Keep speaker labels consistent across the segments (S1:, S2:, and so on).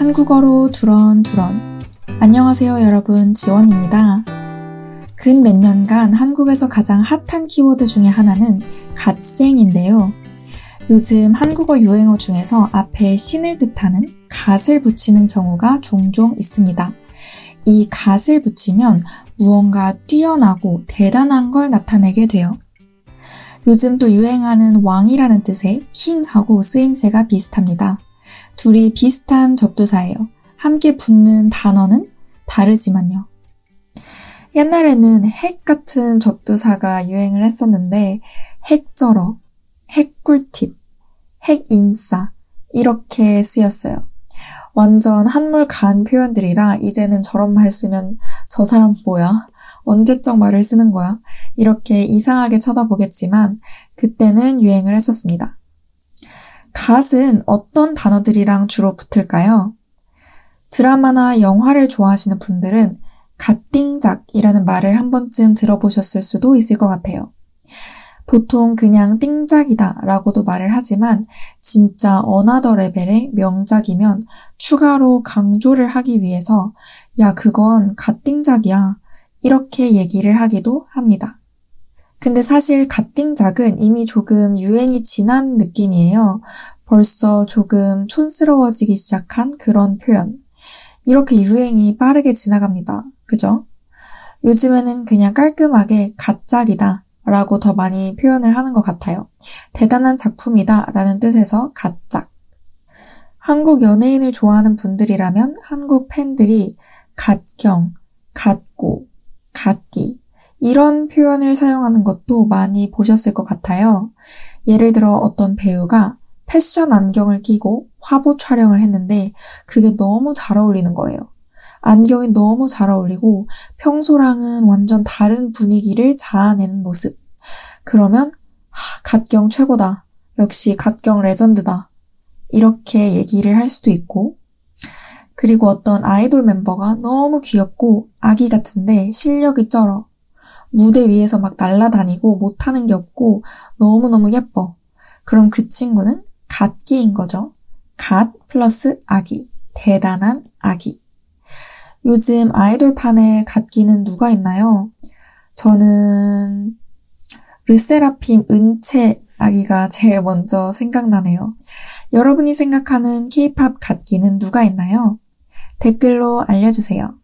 S1: 한국어로 두런두런. 안녕하세요, 여러분. 지원입니다. 근 몇 년간 한국에서 가장 핫한 키워드 중에 하나는 갓생인데요. 요즘 한국어 유행어 중에서 앞에 신을 뜻하는 갓을 붙이는 경우가 종종 있습니다. 이 갓을 붙이면 무언가 뛰어나고 대단한 걸 나타내게 돼요. 요즘 또 유행하는 왕이라는 뜻의 킹하고 쓰임새가 비슷합니다. 둘이 비슷한 접두사예요. 함께 붙는 단어는 다르지만요. 옛날에는 핵 같은 접두사가 유행을 했었는데 핵쩔어, 핵꿀팁, 핵인싸 이렇게 쓰였어요. 완전 한물 간 표현들이라 이제는 저런 말 쓰면 저 사람 뭐야? 언제적 말을 쓰는 거야? 이렇게 이상하게 쳐다보겠지만 그때는 유행을 했었습니다. 갓은 어떤 단어들이랑 주로 붙을까요? 드라마나 영화를 좋아하시는 분들은 갓띵작이라는 말을 한 번쯤 들어보셨을 수도 있을 것 같아요. 보통 그냥 띵작이다 라고도 말을 하지만 진짜 another level의 명작이면 추가로 강조를 하기 위해서 야, 그건 갓띵작이야. 이렇게 얘기를 하기도 합니다. 근데 사실 갓띵작은 이미 조금 유행이 지난 느낌이에요. 벌써 조금 촌스러워지기 시작한 그런 표현. 이렇게 유행이 빠르게 지나갑니다. 그죠? 요즘에는 그냥 깔끔하게 갓작이다 라고 더 많이 표현을 하는 것 같아요. 대단한 작품이다 라는 뜻에서 갓작. 한국 연예인을 좋아하는 분들이라면 한국 팬들이 갓경, 갓구, 갓기 이런 표현을 사용하는 것도 많이 보셨을 것 같아요. 예를 들어 어떤 배우가 패션 안경을 끼고 화보 촬영을 했는데 그게 너무 잘 어울리는 거예요. 안경이 너무 잘 어울리고 평소랑은 완전 다른 분위기를 자아내는 모습. 그러면 하, 갓경 최고다. 역시 갓경 레전드다. 이렇게 얘기를 할 수도 있고 그리고 어떤 아이돌 멤버가 너무 귀엽고 아기 같은데 실력이 쩔어. 무대 위에서 막 날아다니고 못하는 게 없고 너무너무 예뻐. 그럼 그 친구는 갓기인 거죠. 갓 플러스 아기. 대단한 아기. 요즘 아이돌판에 갓기는 누가 있나요? 저는 르세라핌 은채 아기가 제일 먼저 생각나네요. 여러분이 생각하는 케이팝 갓기는 누가 있나요? 댓글로 알려주세요.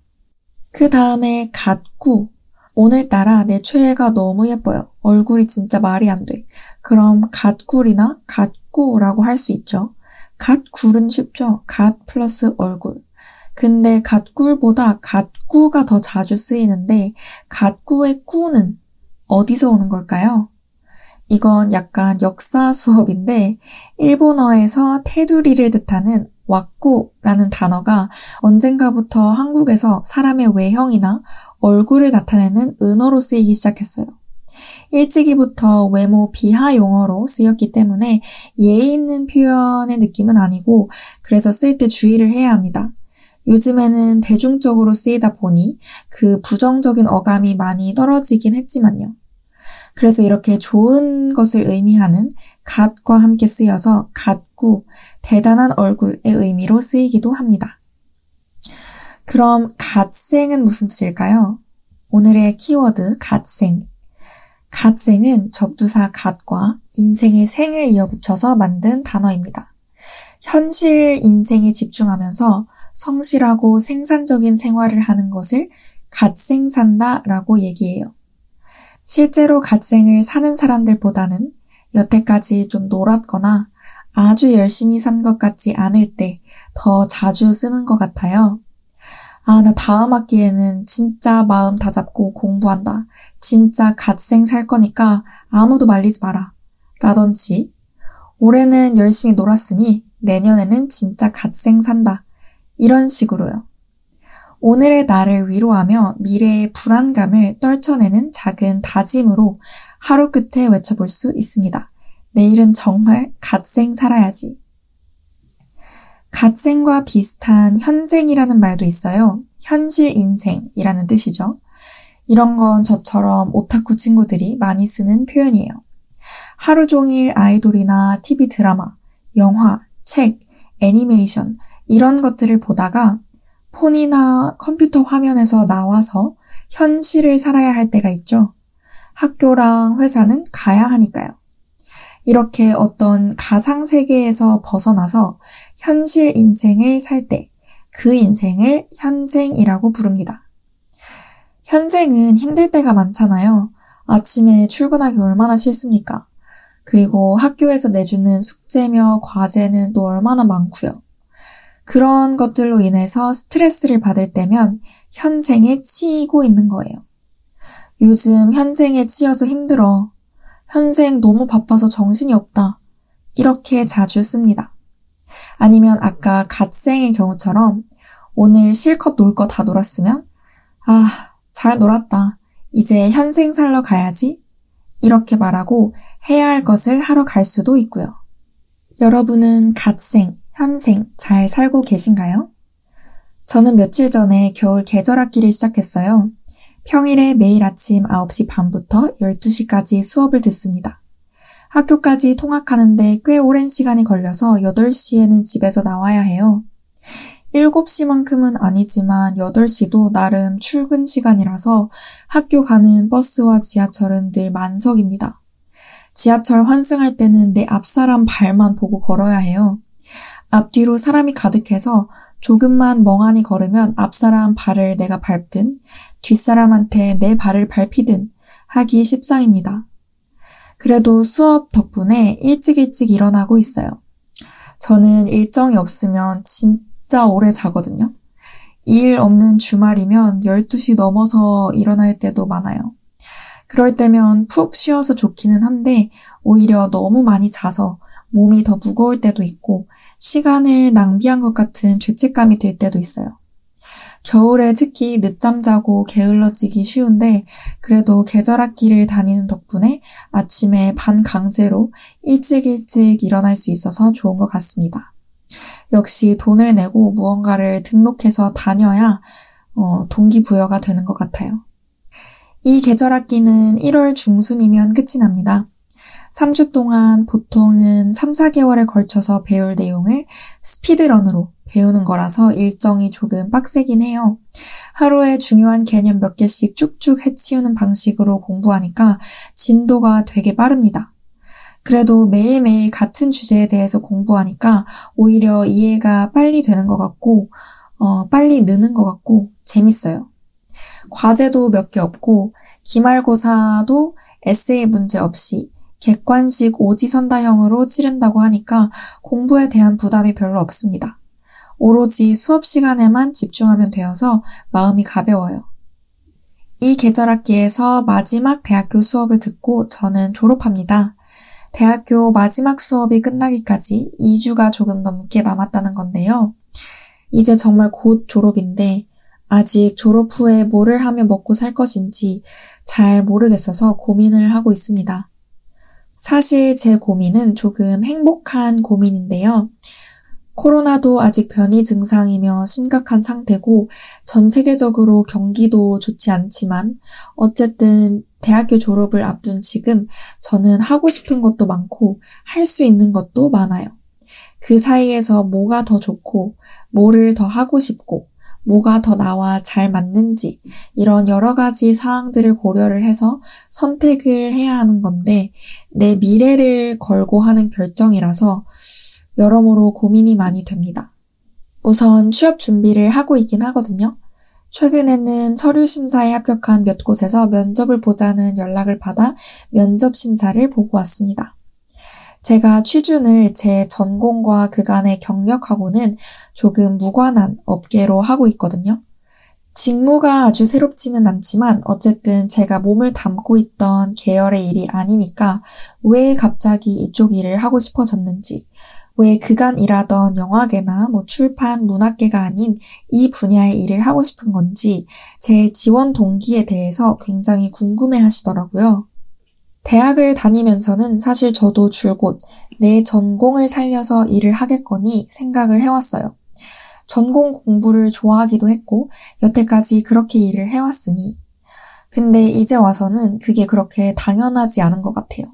S1: 그 다음에 갓구. 오늘따라 내 최애가 너무 예뻐요. 얼굴이 진짜 말이 안 돼. 그럼 갓굴이나 갓구라고 할 수 있죠. 갓굴은 쉽죠. 갓 플러스 얼굴. 근데 갓굴보다 갓구가 더 자주 쓰이는데 갓구의 꾸는 어디서 오는 걸까요? 이건 약간 역사 수업인데 일본어에서 테두리를 뜻하는 왁구라는 단어가 언젠가부터 한국에서 사람의 외형이나 얼굴을 나타내는 은어로 쓰이기 시작했어요. 일찍이부터 외모 비하 용어로 쓰였기 때문에 예의 있는 표현의 느낌은 아니고 그래서 쓸 때 주의를 해야 합니다. 요즘에는 대중적으로 쓰이다 보니 그 부정적인 어감이 많이 떨어지긴 했지만요. 그래서 이렇게 좋은 것을 의미하는 갓과 함께 쓰여서 갓구, 대단한 얼굴의 의미로 쓰이기도 합니다. 그럼 갓생은 무슨 뜻일까요? 오늘의 키워드 갓생. 갓생은 접두사 갓과 인생의 생을 이어붙여서 만든 단어입니다. 현실 인생에 집중하면서 성실하고 생산적인 생활을 하는 것을 갓생 산다 라고 얘기해요. 실제로 갓생을 사는 사람들보다는 여태까지 좀 놀았거나 아주 열심히 산 것 같지 않을 때 더 자주 쓰는 것 같아요. 아, 나 다음 학기에는 진짜 마음 다 잡고 공부한다. 진짜 갓생 살 거니까 아무도 말리지 마라. 라던지, 올해는 열심히 놀았으니 내년에는 진짜 갓생 산다. 이런 식으로요. 오늘의 나를 위로하며 미래의 불안감을 떨쳐내는 작은 다짐으로 하루 끝에 외쳐볼 수 있습니다. 내일은 정말 갓생 살아야지. 갓생과 비슷한 현생이라는 말도 있어요. 현실 인생이라는 뜻이죠. 이런 건 저처럼 오타쿠 친구들이 많이 쓰는 표현이에요. 하루 종일 아이돌이나 TV 드라마, 영화, 책, 애니메이션, 이런 것들을 보다가 폰이나 컴퓨터 화면에서 나와서 현실을 살아야 할 때가 있죠. 학교랑 회사는 가야 하니까요. 이렇게 어떤 가상 세계에서 벗어나서 현실 인생을 살 때 그 인생을 현생이라고 부릅니다. 현생은 힘들 때가 많잖아요. 아침에 출근하기 얼마나 싫습니까? 그리고 학교에서 내주는 숙제며 과제는 또 얼마나 많고요. 그런 것들로 인해서 스트레스를 받을 때면 현생에 치이고 있는 거예요. 요즘 현생에 치여서 힘들어. 현생 너무 바빠서 정신이 없다. 이렇게 자주 씁니다. 아니면 아까 갓생의 경우처럼 오늘 실컷 놀 거 다 놀았으면 아, 잘 놀았다. 이제 현생 살러 가야지. 이렇게 말하고 해야 할 것을 하러 갈 수도 있고요. 여러분은 갓생, 현생 잘 살고 계신가요? 저는 며칠 전에 겨울 계절학기를 시작했어요. 평일에 매일 아침 9시 반부터 12시까지 수업을 듣습니다. 학교까지 통학하는데 꽤 오랜 시간이 걸려서 8시에는 집에서 나와야 해요. 7시만큼은 아니지만 8시도 나름 출근 시간이라서 학교 가는 버스와 지하철은 늘 만석입니다. 지하철 환승할 때는 내 앞사람 발만 보고 걸어야 해요. 앞뒤로 사람이 가득해서 조금만 멍하니 걸으면 앞사람 발을 내가 밟든 뒷사람한테 내 발을 밟히든 하기 십상입니다. 그래도 수업 덕분에 일찍 일찍 일어나고 있어요. 저는 일정이 없으면 진짜 오래 자거든요. 일 없는 주말이면 12시 넘어서 일어날 때도 많아요. 그럴 때면 푹 쉬어서 좋기는 한데 오히려 너무 많이 자서 몸이 더 무거울 때도 있고 시간을 낭비한 것 같은 죄책감이 들 때도 있어요. 겨울에 특히 늦잠 자고 게을러지기 쉬운데 그래도 계절 학기를 다니는 덕분에 아침에 반강제로 일찍 일찍 일어날 수 있어서 좋은 것 같습니다. 역시 돈을 내고 무언가를 등록해서 다녀야 어, 동기부여가 되는 것 같아요. 이 계절 학기는 1월 중순이면 끝이 납니다. 3주 동안 보통은 3, 4개월에 걸쳐서 배울 내용을 스피드런으로 배우는 거라서 일정이 조금 빡세긴 해요. 하루에 중요한 개념 몇 개씩 쭉쭉 해치우는 방식으로 공부하니까 진도가 되게 빠릅니다. 그래도 매일매일 같은 주제에 대해서 공부하니까 오히려 이해가 빨리 되는 것 같고, 어, 빨리 느는 것 같고, 재밌어요. 과제도 몇 개 없고, 기말고사도 에세이 문제 없이 객관식 오지선다형으로 치른다고 하니까 공부에 대한 부담이 별로 없습니다. 오로지 수업 시간에만 집중하면 되어서 마음이 가벼워요. 이 계절 학기에서 마지막 대학교 수업을 듣고 저는 졸업합니다. 대학교 마지막 수업이 끝나기까지 2주가 조금 넘게 남았다는 건데요. 이제 정말 곧 졸업인데 아직 졸업 후에 뭐를 하며 먹고 살 것인지 잘 모르겠어서 고민을 하고 있습니다. 사실 제 고민은 조금 행복한 고민인데요. 코로나도 아직 변이 증상이며 심각한 상태고 전 세계적으로 경기도 좋지 않지만 어쨌든 대학교 졸업을 앞둔 지금 저는 하고 싶은 것도 많고 할 수 있는 것도 많아요. 그 사이에서 뭐가 더 좋고 뭐를 더 하고 싶고 뭐가 더 나와 잘 맞는지 이런 여러 가지 사항들을 고려를 해서 선택을 해야 하는 건데 내 미래를 걸고 하는 결정이라서 여러모로 고민이 많이 됩니다. 우선 취업 준비를 하고 있긴 하거든요. 최근에는 서류 심사에 합격한 몇 곳에서 면접을 보자는 연락을 받아 면접 심사를 보고 왔습니다. 제가 취준을 제 전공과 그간의 경력하고는 조금 무관한 업계로 하고 있거든요. 직무가 아주 새롭지는 않지만 어쨌든 제가 몸을 담고 있던 계열의 일이 아니니까 왜 갑자기 이쪽 일을 하고 싶어졌는지, 왜 그간 일하던 영화계나 뭐 출판, 문학계가 아닌 이 분야의 일을 하고 싶은 건지 제 지원 동기에 대해서 굉장히 궁금해 하시더라고요. 대학을 다니면서는 사실 저도 줄곧 내 전공을 살려서 일을 하겠거니 생각을 해왔어요. 전공 공부를 좋아하기도 했고, 여태까지 그렇게 일을 해왔으니. 근데 이제 와서는 그게 그렇게 당연하지 않은 것 같아요.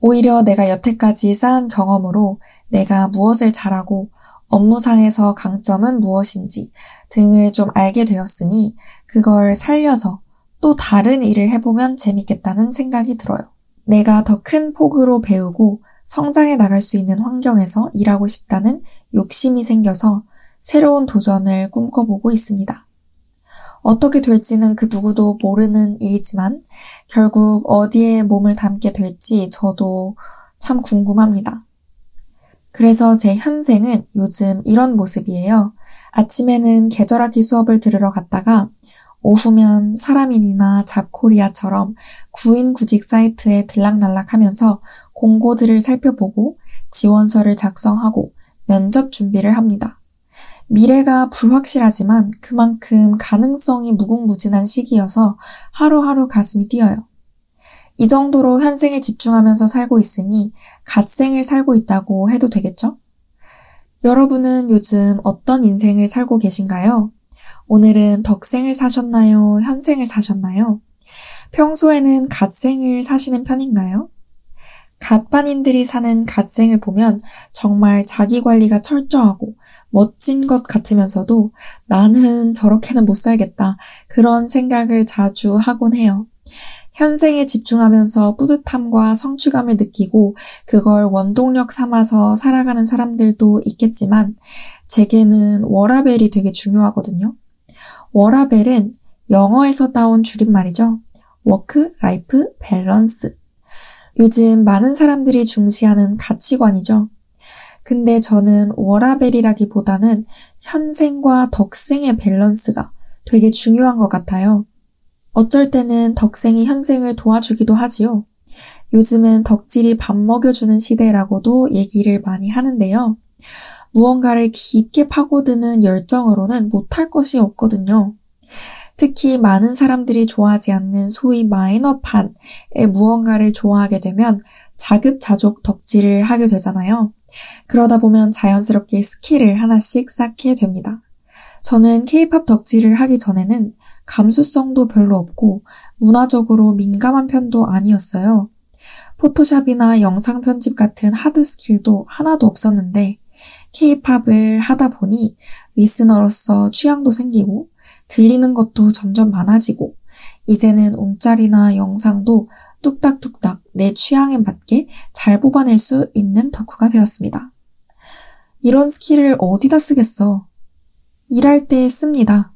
S1: 오히려 내가 여태까지 쌓은 경험으로 내가 무엇을 잘하고 업무상에서 강점은 무엇인지 등을 좀 알게 되었으니 그걸 살려서 또 다른 일을 해보면 재밌겠다는 생각이 들어요. 내가 더 큰 폭으로 배우고 성장해 나갈 수 있는 환경에서 일하고 싶다는 욕심이 생겨서 새로운 도전을 꿈꿔보고 있습니다. 어떻게 될지는 그 누구도 모르는 일이지만 결국 어디에 몸을 담게 될지 저도 참 궁금합니다. 그래서 제 현생은 요즘 이런 모습이에요. 아침에는 계절학기 수업을 들으러 갔다가 오후면 사람인이나 잡코리아처럼 구인구직 사이트에 들락날락 하면서 공고들을 살펴보고 지원서를 작성하고 면접 준비를 합니다. 미래가 불확실하지만 그만큼 가능성이 무궁무진한 시기여서 하루하루 가슴이 뛰어요. 이 정도로 현생에 집중하면서 살고 있으니 갓생을 살고 있다고 해도 되겠죠? 여러분은 요즘 어떤 인생을 살고 계신가요? 오늘은 덕생을 사셨나요? 현생을 사셨나요? 평소에는 갓생을 사시는 편인가요? 갓반인들이 사는 갓생을 보면 정말 자기 관리가 철저하고 멋진 것 같으면서도 나는 저렇게는 못 살겠다. 그런 생각을 자주 하곤 해요. 현생에 집중하면서 뿌듯함과 성취감을 느끼고 그걸 원동력 삼아서 살아가는 사람들도 있겠지만 제게는 워라밸이 되게 중요하거든요. 워라밸은 영어에서 따온 줄임말이죠. work, life, balance. 요즘 많은 사람들이 중시하는 가치관이죠. 근데 저는 워라밸이라기보다는 현생과 덕생의 밸런스가 되게 중요한 것 같아요. 어쩔 때는 덕생이 현생을 도와주기도 하지요. 요즘은 덕질이 밥 먹여주는 시대라고도 얘기를 많이 하는데요. 무언가를 깊게 파고드는 열정으로는 못할 것이 없거든요. 특히 많은 사람들이 좋아하지 않는 소위 마이너판의 무언가를 좋아하게 되면 자급자족 덕질을 하게 되잖아요. 그러다 보면 자연스럽게 skill을 하나씩 쌓게 됩니다. 저는 케이팝 덕질을 하기 전에는 감수성도 별로 없고 문화적으로 민감한 편도 아니었어요. 포토샵이나 영상 편집 같은 hard skill도 하나도 없었는데 케이팝을 하다 보니 listener로서 취향도 생기고 들리는 것도 점점 많아지고 이제는 움짤이나 영상도 뚝딱뚝딱 내 취향에 맞게 잘 뽑아낼 수 있는 덕후가 되었습니다. 이런 skill을 어디다 쓰겠어? 일할 때 씁니다.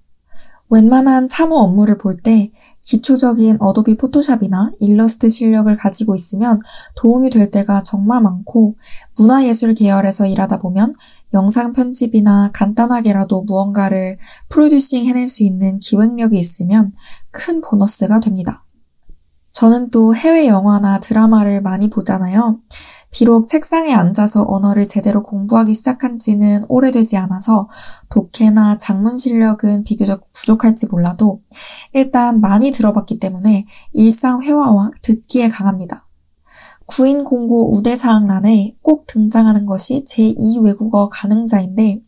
S1: 웬만한 사무 업무를 볼 때 기초적인 어도비 포토샵이나 일러스트 실력을 가지고 있으면 도움이 될 때가 정말 많고 문화예술 계열에서 일하다 보면 영상 편집이나 간단하게라도 무언가를 producing 해낼 수 있는 기획력이 있으면 큰 보너스가 됩니다. 저는 또 해외 영화나 드라마를 많이 보잖아요. 비록 책상에 앉아서 언어를 제대로 공부하기 시작한 지는 오래되지 않아서 독해나 장문 실력은 비교적 부족할지 몰라도 일단 많이 들어봤기 때문에 일상 회화와 듣기에 강합니다. 구인 공고 우대사항란에 꼭 등장하는 것이 제2 외국어 가능자인데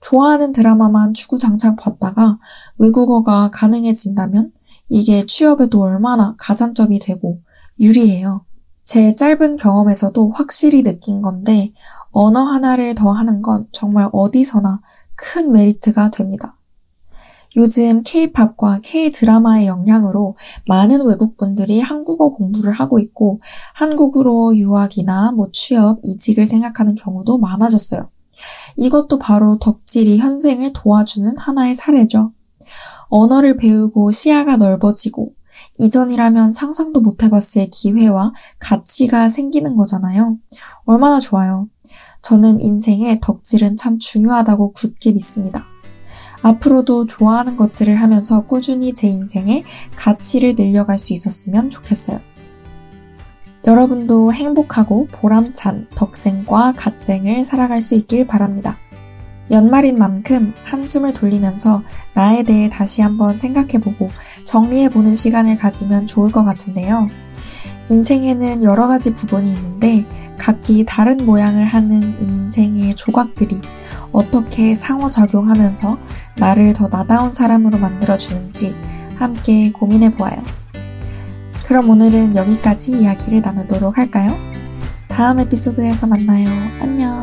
S1: 좋아하는 드라마만 주구장창 봤다가 외국어가 가능해진다면 이게 취업에도 얼마나 가산점이 되고 유리해요. 제 짧은 경험에서도 확실히 느낀 건데 언어 하나를 더 하는 건 정말 어디서나 큰 메리트가 됩니다. 요즘 K-팝과 K-드라마의 영향으로 많은 외국분들이 한국어 공부를 하고 있고 한국으로 유학이나 뭐 취업, 이직을 생각하는 경우도 많아졌어요. 이것도 바로 덕질이 현생을 도와주는 하나의 사례죠. 언어를 배우고 시야가 넓어지고 이전이라면 상상도 못 해봤을 기회와 가치가 생기는 거잖아요. 얼마나 좋아요. 저는 인생에 덕질은 참 중요하다고 굳게 믿습니다. 앞으로도 좋아하는 것들을 하면서 꾸준히 제 인생에 가치를 늘려갈 수 있었으면 좋겠어요. 여러분도 행복하고 보람찬 덕생과 갓생을 살아갈 수 있길 바랍니다. 연말인 만큼 한숨을 돌리면서 나에 대해 다시 한번 생각해보고 정리해보는 시간을 가지면 좋을 것 같은데요. 인생에는 여러 가지 부분이 있는데 각기 다른 모양을 하는 이 인생의 조각들이 어떻게 상호작용하면서 나를 더 나다운 사람으로 만들어주는지 함께 고민해보아요. 그럼 오늘은 여기까지 이야기를 나누도록 할까요? 다음 에피소드에서 만나요. 안녕!